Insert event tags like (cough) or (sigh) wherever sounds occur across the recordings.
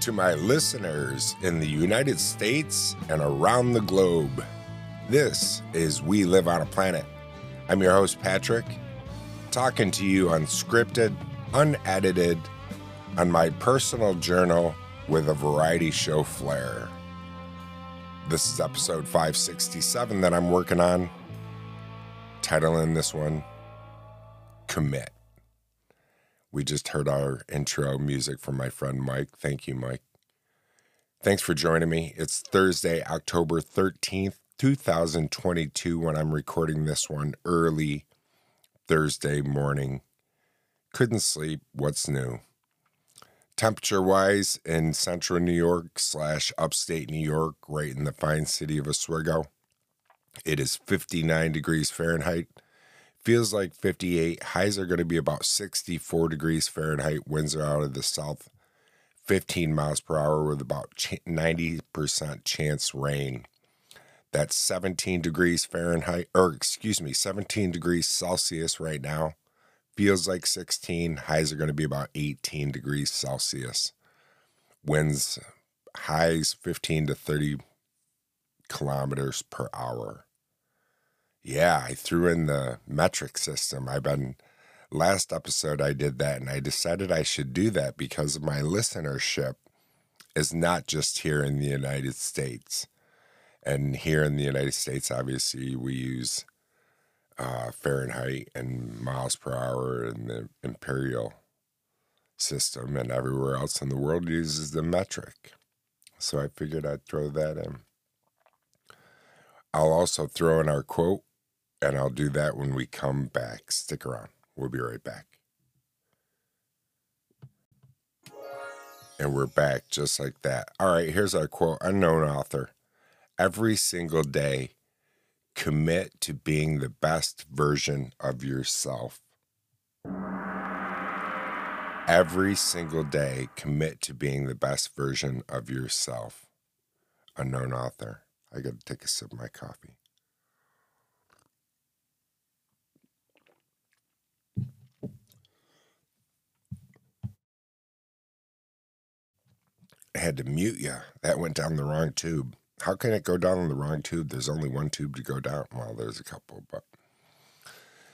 to my listeners in the United States and around the globe. This is We Live on a Planet. I'm your host, Patrick, talking to you unscripted, unedited, on my personal journal with a variety show flair. This is episode 567 that I'm working on. Titling this one, Commit. We just heard our intro music from my friend Mike. Thank you, Mike. Thanks for joining me. It's Thursday, October 13th, 2022, when I'm recording this one early Thursday morning. Couldn't sleep. What's new? Temperature wise, in central New York slash upstate New York, right in the fine city of Oswego, it is 59 degrees Fahrenheit Feels like 58. Highs are going to be about 64 degrees Fahrenheit. Winds are out of the south, 15 miles per hour with about 90% chance rain. That's 17 degrees Fahrenheit, or excuse me, 17 degrees Celsius right now. Feels like 16. Highs are going to be about 18 degrees Celsius. Winds highs 15 to 30 kilometers per hour. Yeah, I threw in the metric system. I've been last episode I did that and I decided I should do that because my listenership is not just here in the United States. And here in the United States, obviously, we use uh, Fahrenheit and miles per hour in the imperial system, and everywhere else in the world uses the metric. So I figured I'd throw that in. I'll also throw in our quote and I'll do that when we come back. Stick around. We'll be right back. And we're back just like that. All right, here's our quote Unknown author. Every single day, commit to being the best version of yourself. Every single day, commit to being the best version of yourself. Unknown author. I got to take a sip of my coffee. Had to mute you. That went down the wrong tube. How can it go down the wrong tube? There's only one tube to go down. Well, there's a couple, but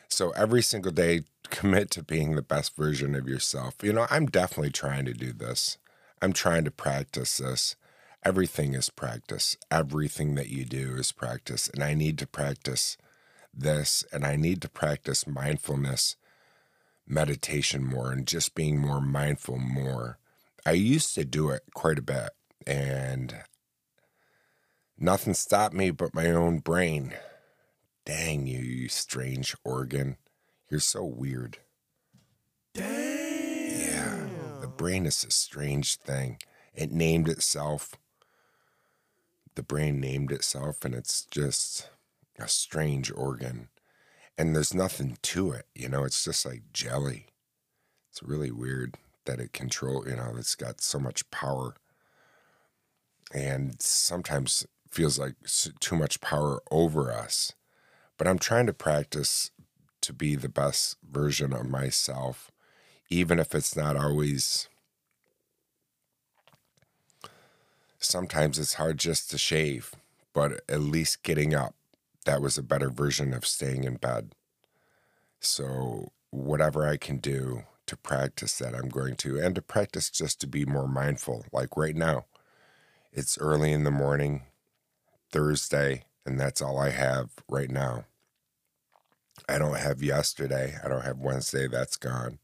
so every single day, (laughs) commit to being the best version of yourself. You know, I'm definitely trying to do this. I'm trying to practice this. Everything is practice. Everything that you do is practice. And I need to practice this and I need to practice mindfulness, meditation more, and just being more mindful more I used to do it quite a bit, and nothing stopped me but my own brain. Dang you, you strange organ. You're so weird. Yeah, the brain is a strange thing. It named itself. The brain named itself, and it's just a strange organ. And there's nothing to it, you know, it's just like jelly. It's really weird that it control you know it's got so much power. And sometimes feels like too much power over us. But i'm trying to practice to be the best version of myself even if it's not always sometimes it's hard just to shave but at least getting up that was a better version of staying in bed. So whatever i can do to practice that I'm going to, and to practice just to be more mindful. Like right now, it's early in the morning, Thursday, and that's all I have right now. I don't have yesterday. I don't have Wednesday. That's gone.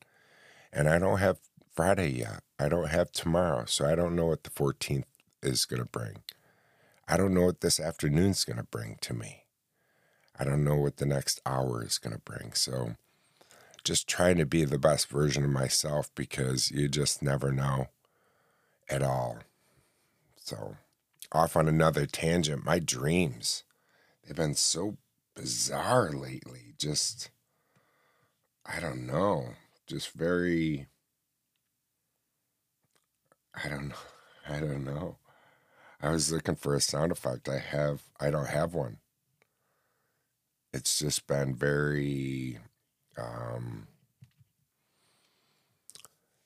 And I don't have Friday yet. I don't have tomorrow. So I don't know what the 14th is going to bring. I don't know what this afternoon's going to bring to me. I don't know what the next hour is going to bring. So just trying to be the best version of myself because you just never know at all. So, off on another tangent, my dreams, they've been so bizarre lately. Just, I don't know, just very, I don't know. (laughs) I don't know. I was looking for a sound effect. I have, I don't have one. It's just been very um,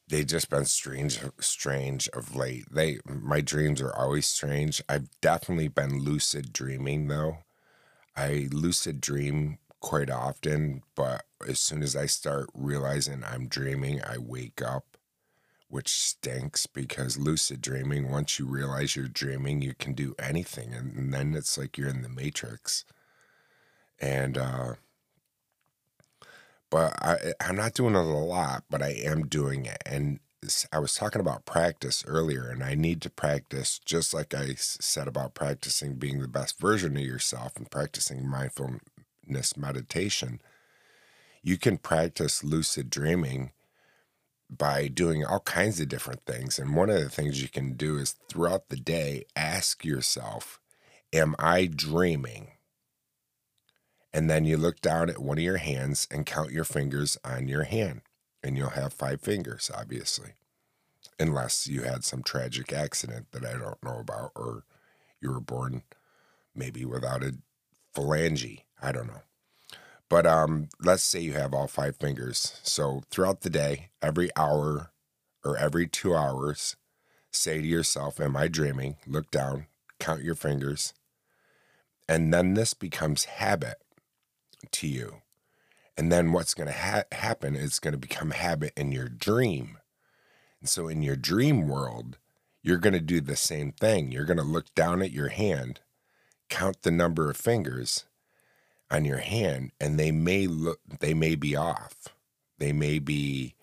they just been strange strange of late. They my dreams are always strange. I've definitely been lucid dreaming though. I lucid dream quite often, but as soon as I start realizing I'm dreaming, I wake up, which stinks because lucid dreaming, once you realize you're dreaming, you can do anything. And, then it's like you're in the matrix. And, uh, but I, eh, I'm not doing it a lot, but I am doing it. And I was talking about practice earlier, and I need to practice just like I said about practicing being the best version of yourself and practicing mindfulness meditation. You can practice lucid dreaming by doing all kinds of different things. And one of the things you can do is throughout the day, ask yourself, Am I dreaming? And then you look down at one of your hands and count your fingers on your hand and you'll have five fingers, obviously, unless you had some tragic accident that I don't know about, or you were born maybe without a phalange. I don't know. But um, let's say you have all five fingers. So throughout the day, every hour or every two hours, say to yourself, Am I dreaming? Look down, count your fingers. And then this becomes habit to you. And then what's going to ha- happen is going to become habit in your dream. And so in your dream world, you're going to do the same thing. You're going to look down at your hand, count the number of fingers on your hand, and they may look they may be off. They may be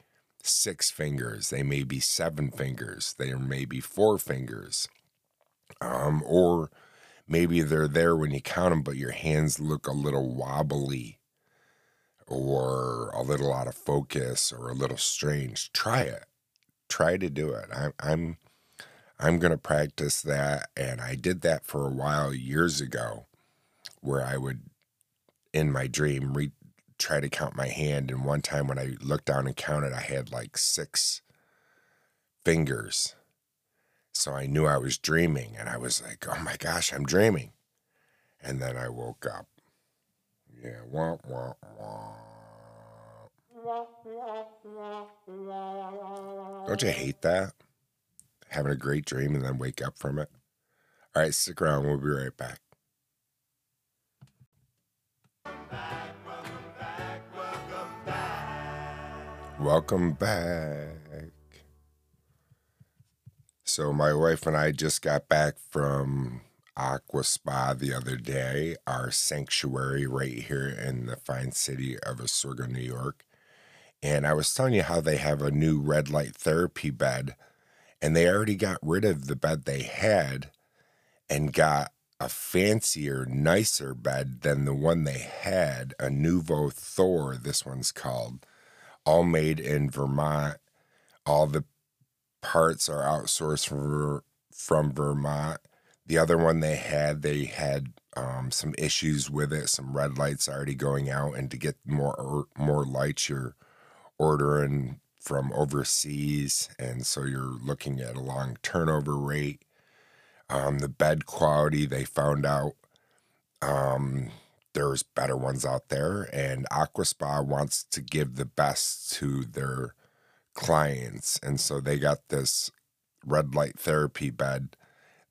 six fingers, they may be seven fingers, they may be four fingers. Um, or maybe they're there when you count them, but your hands look a little wobbly or a little out of focus or a little strange, try it. Try to do it. I'm I'm going to practice that, and I did that for a while years ago, where I would, in my dream, re- try to count my hand. And one time when I looked down and counted, I had like six fingers. So I knew I was dreaming, and I was like, "Oh my gosh, I'm dreaming." And then I woke up. Yeah, wah, wah, wah. Don't you hate that? Having a great dream and then wake up from it? All right, stick around. We'll be right back. Back, welcome back. Welcome back. Welcome back. So, my wife and I just got back from Aqua Spa the other day, our sanctuary right here in the fine city of Oswego, New York. And I was telling you how they have a new red light therapy bed, and they already got rid of the bed they had and got a fancier, nicer bed than the one they had, a NovoTHOR, this one's called, all made in Vermont. All the parts are outsourced from, from Vermont the other one they had, they had um, some issues with it, some red lights already going out, and to get more more lights, you're ordering from overseas, and so you're looking at a long turnover rate. Um, the bed quality, they found out um, there's better ones out there, and Aquaspa wants to give the best to their clients, and so they got this red light therapy bed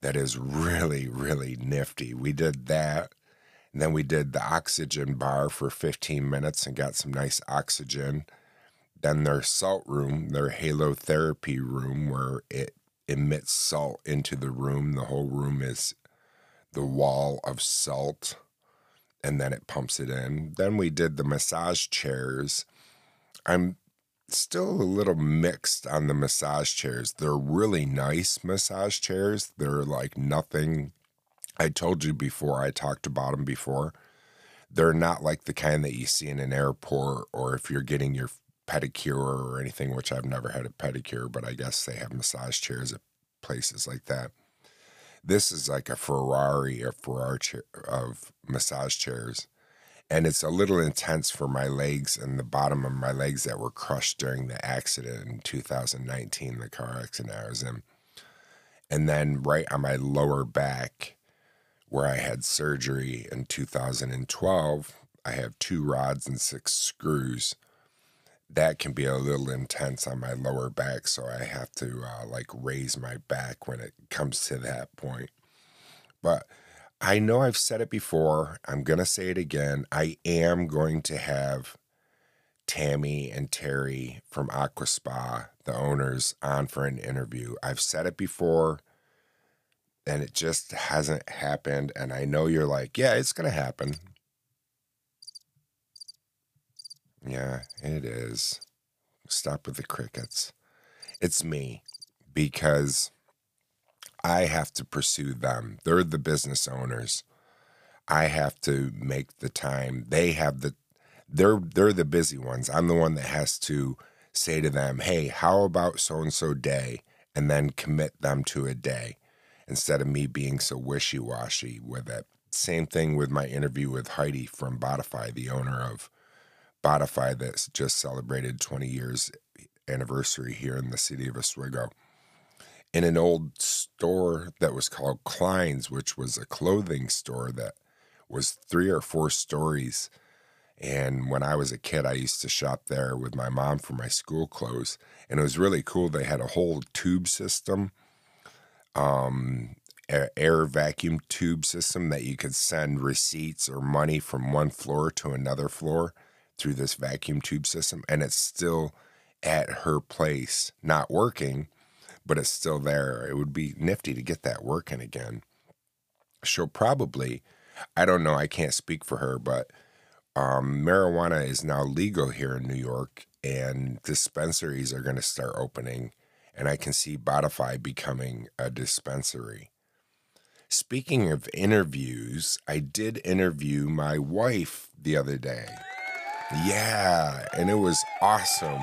that is really, really nifty. We did that. And then we did the oxygen bar for 15 minutes and got some nice oxygen. Then their salt room, their halo therapy room, where it emits salt into the room. The whole room is the wall of salt, and then it pumps it in. Then we did the massage chairs. I'm still a little mixed on the massage chairs. They're really nice massage chairs. They're like nothing. I told you before, I talked about them before. They're not like the kind that you see in an airport or if you're getting your pedicure or anything, which I've never had a pedicure, but I guess they have massage chairs at places like that. This is like a Ferrari, a Ferrari of massage chairs and it's a little intense for my legs and the bottom of my legs that were crushed during the accident in 2019, the car accident I was in. And then right on my lower back, where I had surgery in 2012, I have two rods and six screws that can be a little intense on my lower back. So I have to uh, like raise my back when it comes to that point. But I know I've said it before. I'm going to say it again. I am going to have Tammy and Terry from Aqua Spa, the owners, on for an interview. I've said it before and it just hasn't happened. And I know you're like, yeah, it's going to happen. Yeah, it is. Stop with the crickets. It's me because I have to pursue them. They're the business owners. I have to make the time. They have the they're they're the busy ones. I'm the one that has to say to them, "Hey, how about so and so day?" and then commit them to a day instead of me being so wishy-washy with it. Same thing with my interview with Heidi from Botify, the owner of Botify that's just celebrated 20 years anniversary here in the city of Oswego. In an old store that was called Klein's, which was a clothing store that was three or four stories and when I was a kid, I used to shop there with my mom for my school clothes. And it was really cool. They had a whole tube system, um, air vacuum tube system that you could send receipts or money from one floor to another floor through this vacuum tube system. And it's still at her place, not working, but it's still there. It would be nifty to get that working again. She'll probably, I don't know, I can't speak for her, but um, marijuana is now legal here in New York, and dispensaries are going to start opening. And I can see Bodify becoming a dispensary. Speaking of interviews, I did interview my wife the other day. Yeah, and it was awesome.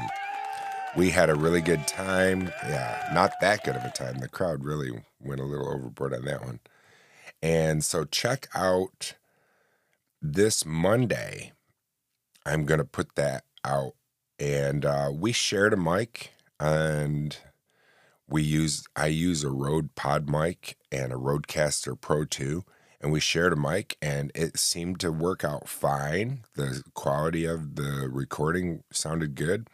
We had a really good time. Yeah, not that good of a time. The crowd really went a little overboard on that one. And so check out this Monday, I'm going to put that out. And uh, we shared a mic and we use I use a Rode Pod mic and a Rodecaster Pro 2 and we shared a mic and it seemed to work out fine. The quality of the recording sounded good.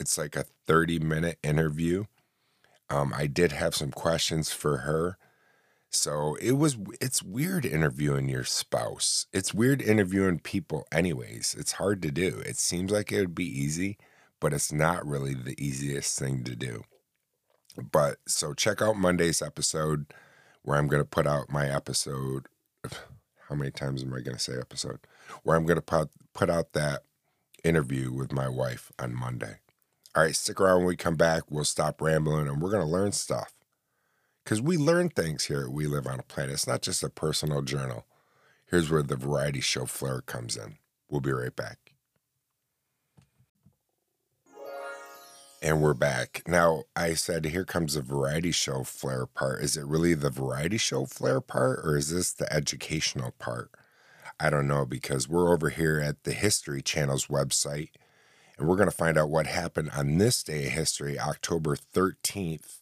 It's like a 30 minute interview. Um, I did have some questions for her so it was it's weird interviewing your spouse. It's weird interviewing people anyways. It's hard to do. It seems like it would be easy, but it's not really the easiest thing to do. But so check out Monday's episode where I'm going to put out my episode (sighs) how many times am I going to say episode? Where I'm going to put put out that interview with my wife on Monday. All right, stick around when we come back. We'll stop rambling and we're going to learn stuff because we learn things here We Live on a Planet. It's not just a personal journal. Here's where the variety show flair comes in. We'll be right back. And we're back. Now, I said, here comes the variety show flair part. Is it really the variety show flair part, or is this the educational part? I don't know because we're over here at the History Channel's website and we're going to find out what happened on this day of history, October 13th,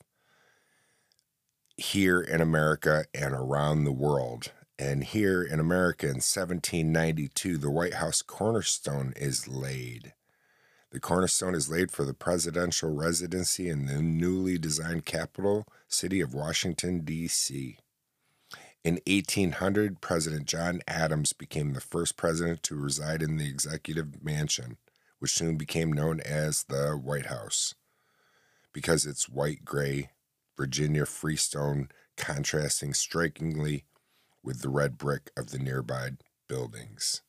here in America and around the world. And here in America in 1792, the White House cornerstone is laid. The cornerstone is laid for the presidential residency in the newly designed capital city of Washington, D.C. In 1800, President John Adams became the first president to reside in the executive mansion, which soon became known as the White House because it's white gray Virginia freestone contrasting strikingly with the red brick of the nearby buildings.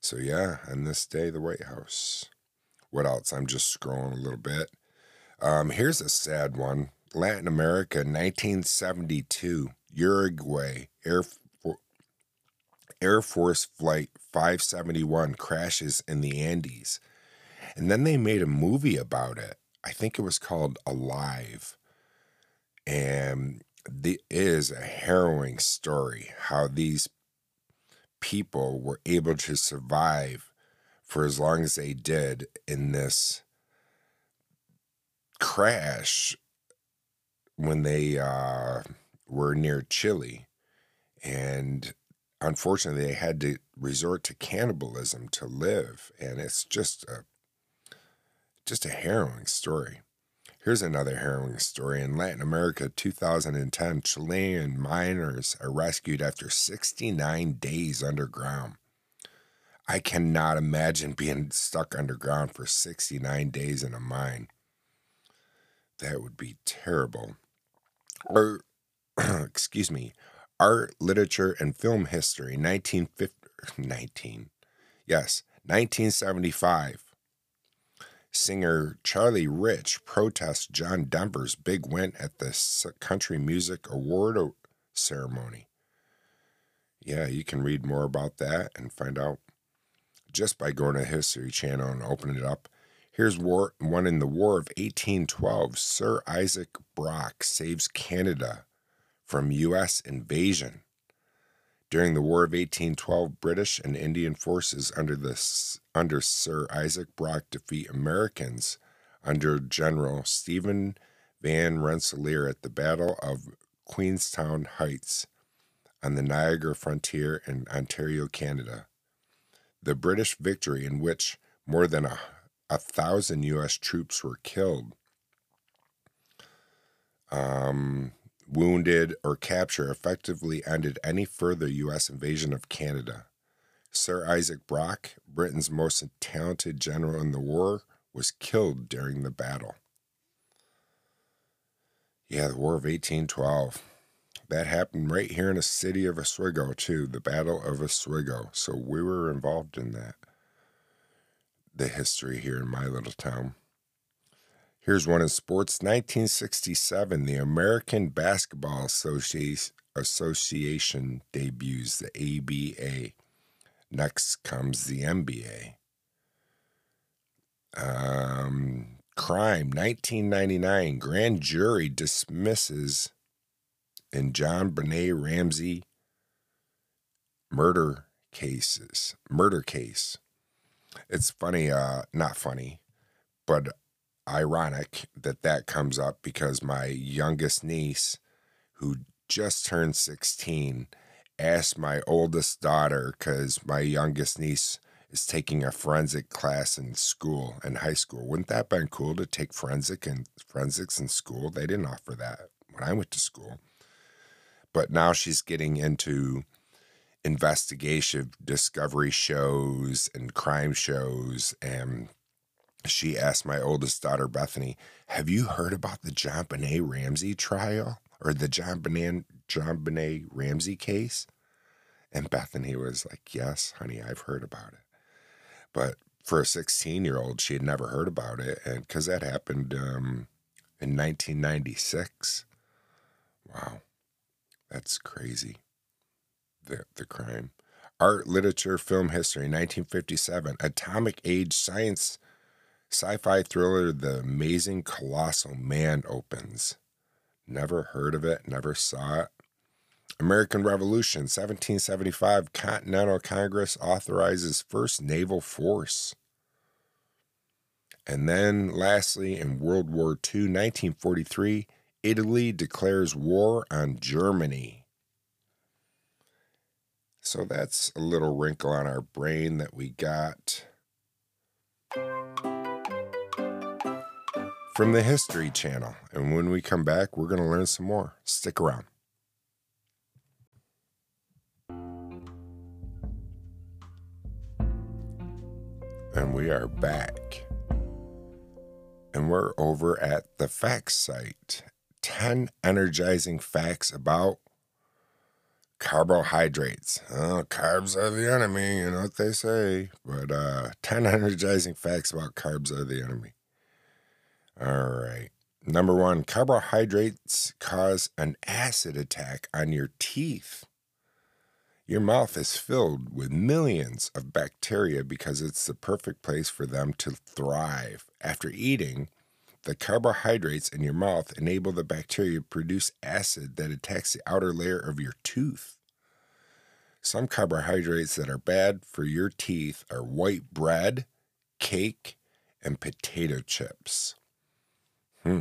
So, yeah, on this day, the White House. What else? I'm just scrolling a little bit. Um, here's a sad one Latin America, 1972, Uruguay Air, Air Force Flight 571 crashes in the Andes. And then they made a movie about it. I think it was called Alive and the is a harrowing story how these people were able to survive for as long as they did in this crash when they uh, were near Chile. And unfortunately, they had to resort to cannibalism to live. And it's just a just a harrowing story. Here's another harrowing story. In Latin America, 2010, Chilean miners are rescued after 69 days underground. I cannot imagine being stuck underground for 69 days in a mine. That would be terrible. Or, (clears throat) excuse me, art, literature, and film history, 1950, 19, yes, 1975. Singer Charlie Rich protests John Denver's big win at the Country Music Award ceremony. Yeah, you can read more about that and find out just by going to History Channel and opening it up. Here's war, one in the War of 1812. Sir Isaac Brock saves Canada from U.S. invasion. During the War of 1812, British and Indian forces under, the, under Sir Isaac Brock defeat Americans under General Stephen Van Rensselaer at the Battle of Queenston Heights on the Niagara frontier in Ontario, Canada. The British victory, in which more than a, a thousand U.S. troops were killed, um, wounded, or captured effectively ended any further U.S. invasion of Canada. Sir Isaac Brock, Britain's most talented general in the war, was killed during the battle. Yeah, the War of 1812. That happened right here in the city of Oswego, too, the Battle of Oswego. So we were involved in that. The history here in my little town. Here's one in sports 1967, the American Basketball Association, debuts the ABA. Next comes the NBA. Um, crime 1999, grand jury dismisses in JonBenét Ramsey murder cases, murder case. It's funny, uh, not funny, but ironic that that comes up because my youngest niece, who just turned 16, asked my oldest daughter, because my youngest niece is taking a forensic class in school, in high school. Wouldn't that have been cool to take forensic and forensics in school? They didn't offer that when I went to school. But now she's getting into investigation discovery shows and crime shows and she asked my oldest daughter, Bethany, Have you heard about the JonBenét Ramsey trial or the JonBenét, John Benet Ramsey case? And Bethany was like, Yes, honey, I've heard about it. But for a 16 year old, she had never heard about it. And because that happened um, in 1996. Wow, that's crazy. The, the crime. Art, literature, film history, 1957. Atomic Age science Sci fi thriller The Amazing Colossal Man opens. Never heard of it, never saw it. American Revolution, 1775, Continental Congress authorizes first naval force. And then, lastly, in World War II, 1943, Italy declares war on Germany. So that's a little wrinkle on our brain that we got from the History Channel. And when we come back, we're going to learn some more. Stick around. And we are back. And we're over at the facts site 10 energizing facts about carbohydrates. Oh, carbs are the enemy, you know what they say. But uh, 10 (laughs) energizing facts about carbs are the enemy. All right. Number one, carbohydrates cause an acid attack on your teeth. Your mouth is filled with millions of bacteria because it's the perfect place for them to thrive. After eating, the carbohydrates in your mouth enable the bacteria to produce acid that attacks the outer layer of your tooth. Some carbohydrates that are bad for your teeth are white bread, cake, and potato chips. Hmm.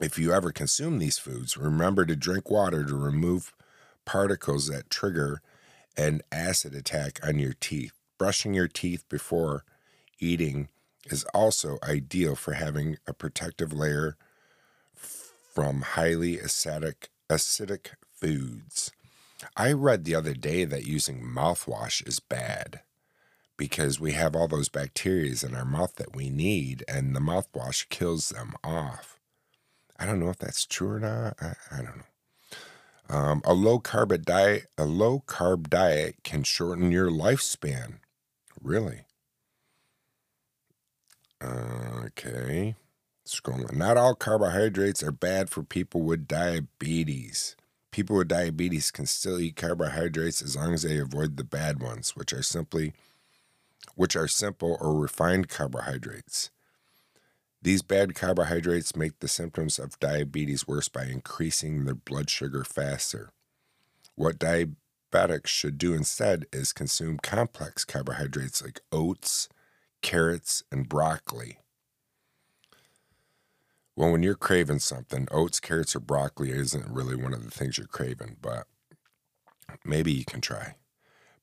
If you ever consume these foods, remember to drink water to remove particles that trigger an acid attack on your teeth. Brushing your teeth before eating is also ideal for having a protective layer from highly acidic acidic foods. I read the other day that using mouthwash is bad because we have all those bacteria in our mouth that we need, and the mouthwash kills them off. I don't know if that's true or not. I, I don't know. Um, a low carb diet, a low carb diet can shorten your lifespan. Really? Okay. Scrolling. Not all carbohydrates are bad for people with diabetes. People with diabetes can still eat carbohydrates as long as they avoid the bad ones, which are simply which are simple or refined carbohydrates. These bad carbohydrates make the symptoms of diabetes worse by increasing their blood sugar faster. What diabetics should do instead is consume complex carbohydrates like oats, carrots, and broccoli. Well, when you're craving something, oats, carrots, or broccoli isn't really one of the things you're craving, but maybe you can try.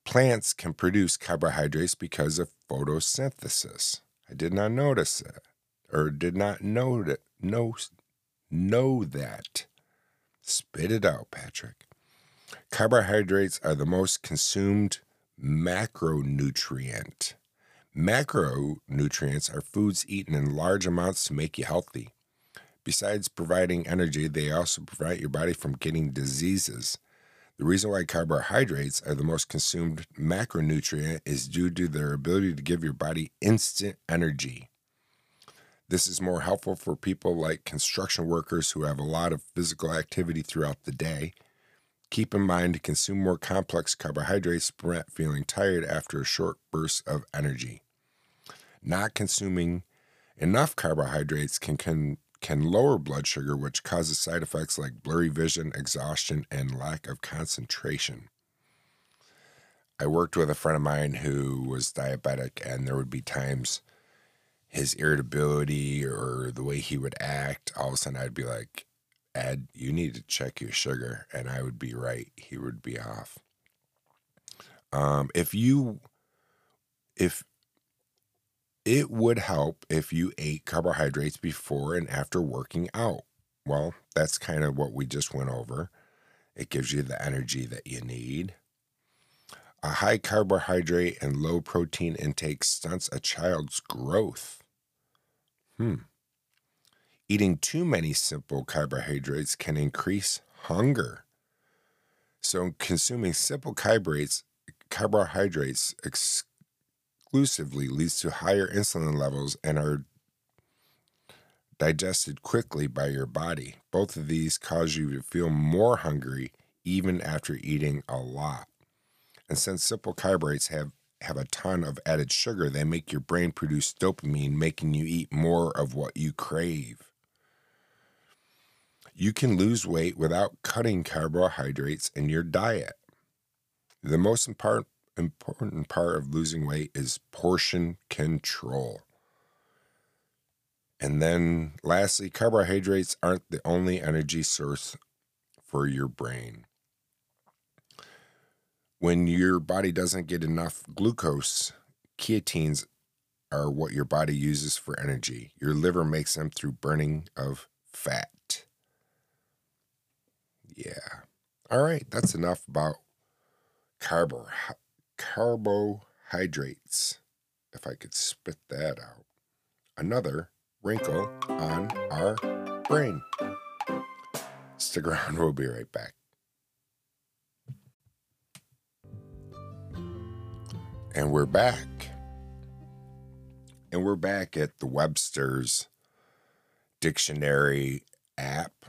Plants can produce carbohydrates because of photosynthesis. I did not notice that, or did not know that. Know, know that. Spit it out, Patrick. Carbohydrates are the most consumed macronutrient. Macronutrients are foods eaten in large amounts to make you healthy. Besides providing energy, they also prevent your body from getting diseases. The reason why carbohydrates are the most consumed macronutrient is due to their ability to give your body instant energy. This is more helpful for people like construction workers who have a lot of physical activity throughout the day. Keep in mind to consume more complex carbohydrates to prevent feeling tired after a short burst of energy. Not consuming enough carbohydrates can, can can lower blood sugar, which causes side effects like blurry vision, exhaustion, and lack of concentration. I worked with a friend of mine who was diabetic, and there would be times his irritability or the way he would act, all of a sudden I'd be like, Ed, you need to check your sugar. And I would be right. He would be off. Um, if you, if it would help if you ate carbohydrates before and after working out. Well, that's kind of what we just went over. It gives you the energy that you need. A high carbohydrate and low protein intake stunts a child's growth. Hmm. Eating too many simple carbohydrates can increase hunger. So, consuming simple carbohydrates, carbohydrates exclusively leads to higher insulin levels and are digested quickly by your body. Both of these cause you to feel more hungry even after eating a lot. And since simple carbohydrates have, have a ton of added sugar, they make your brain produce dopamine, making you eat more of what you crave. You can lose weight without cutting carbohydrates in your diet. The most important important part of losing weight is portion control. And then lastly, carbohydrates aren't the only energy source for your brain. When your body doesn't get enough glucose, creatines are what your body uses for energy. Your liver makes them through burning of fat. Yeah. All right, that's enough about carbohydrates carbohydrates. If I could spit that out. Another wrinkle on our brain. Stick around, (laughs) we'll be right back. And we're back. And we're back at the Webster's Dictionary app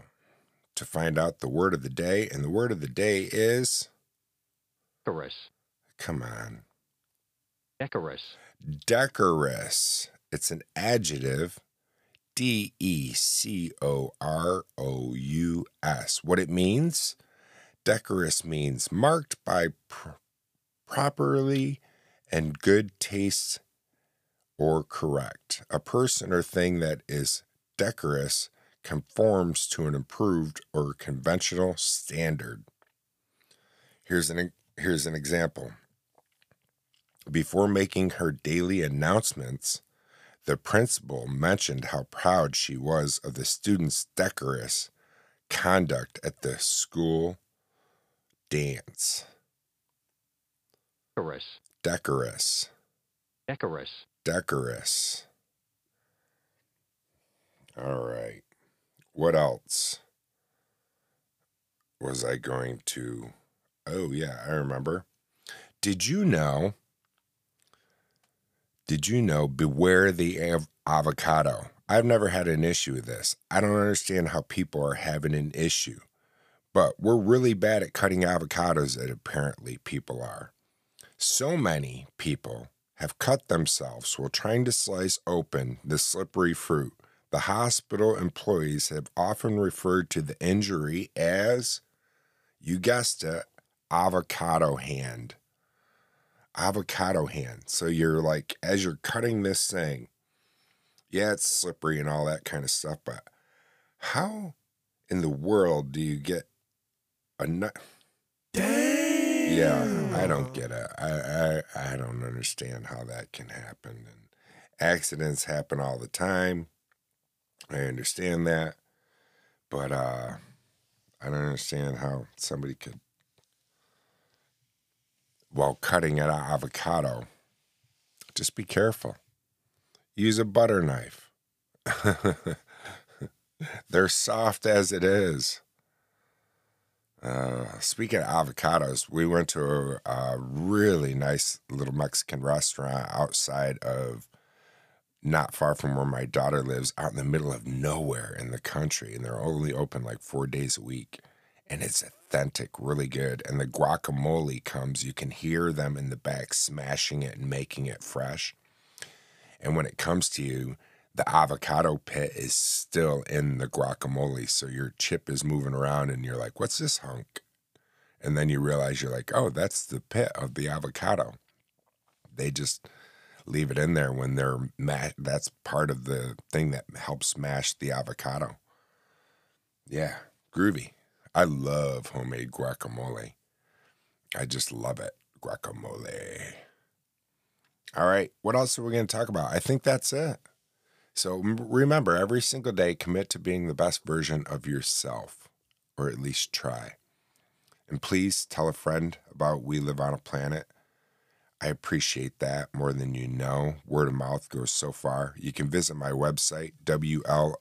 to find out the word of the day. And the word of the day is. Chorus. Come on. Decorous. Decorous. It's an adjective. D E C O R O U S. What it means? Decorous means marked by pr- properly and good taste or correct. A person or thing that is decorous conforms to an improved or conventional standard. Here's an here's an example. Before making her daily announcements, The principal mentioned how proud she was of the students' decorous conduct at the school dance. Decorous. Decorous. Decorous. Decorous. All right. What else was I going to? Oh, yeah, I remember. Did you know? Did you know? Beware the av- avocado. I've never had an issue with this. I don't understand how people are having an issue, but we're really bad at cutting avocados, that apparently people are. So many people have cut themselves while trying to slice open the slippery fruit. The hospital employees have often referred to the injury as, you guessed it, avocado hand. Avocado hand. So you're like, as you're cutting this thing, yeah, it's slippery and all that kind of stuff, but how in the world do you get a nut? Yeah, I don't get it. I, I I don't understand how that can happen. And accidents happen all the time. I understand that, but uh, I don't understand how somebody could, while cutting an avocado, just be careful. Use a butter knife. (laughs) They're soft as it is. Uh, speaking of avocados, we went to a, a really nice little Mexican restaurant outside of not far from where my daughter lives, out in the middle of nowhere in the country. And they're only open like four days a week. And it's authentic, really good. And the guacamole comes, you can hear them in the back smashing it and making it fresh. And when it comes to you, the avocado pit is still in the guacamole. So your chip is moving around and you're like, what's this hunk? And then you realize you're like, oh, that's the pit of the avocado. They just leave it in there when they're ma- that's part of the thing that helps mash the avocado. Yeah, groovy. I love homemade guacamole. I just love it. Guacamole. All right, what else are we going to talk about? I think that's it. So remember, every single day, commit to being the best version of yourself, or at least try. And please tell a friend about We Live on a Planet. I appreciate that more than you know. Word of mouth goes so far. You can visit my website, WLOAP.com.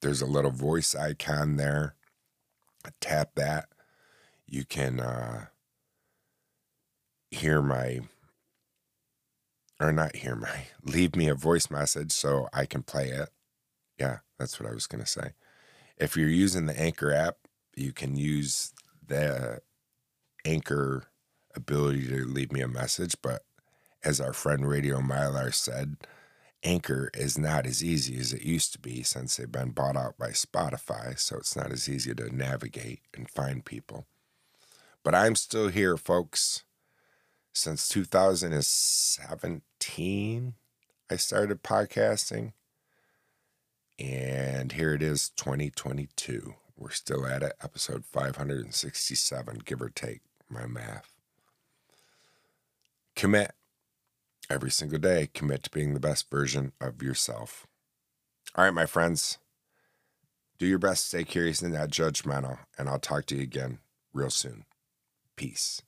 There's a little voice icon there. Tap that. You can uh, hear my, or not hear my, (laughs) leave me a voice message so I can play it. Yeah, that's what I was going to say. If you're using the Anchor app, you can use the Anchor ability to leave me a message, but as our friend Radio Mylar said, Anchor is not as easy as it used to be since they've been bought out by Spotify, so it's not as easy to navigate and find people. But I'm still here, folks. Since 2017, I started podcasting. And here it is, 2022. We're still at it, episode 567, give or take my math. Commit every single day. Commit to being the best version of yourself. All right, my friends, do your best, stay curious and not judgmental, and I'll talk to you again real soon. Peace.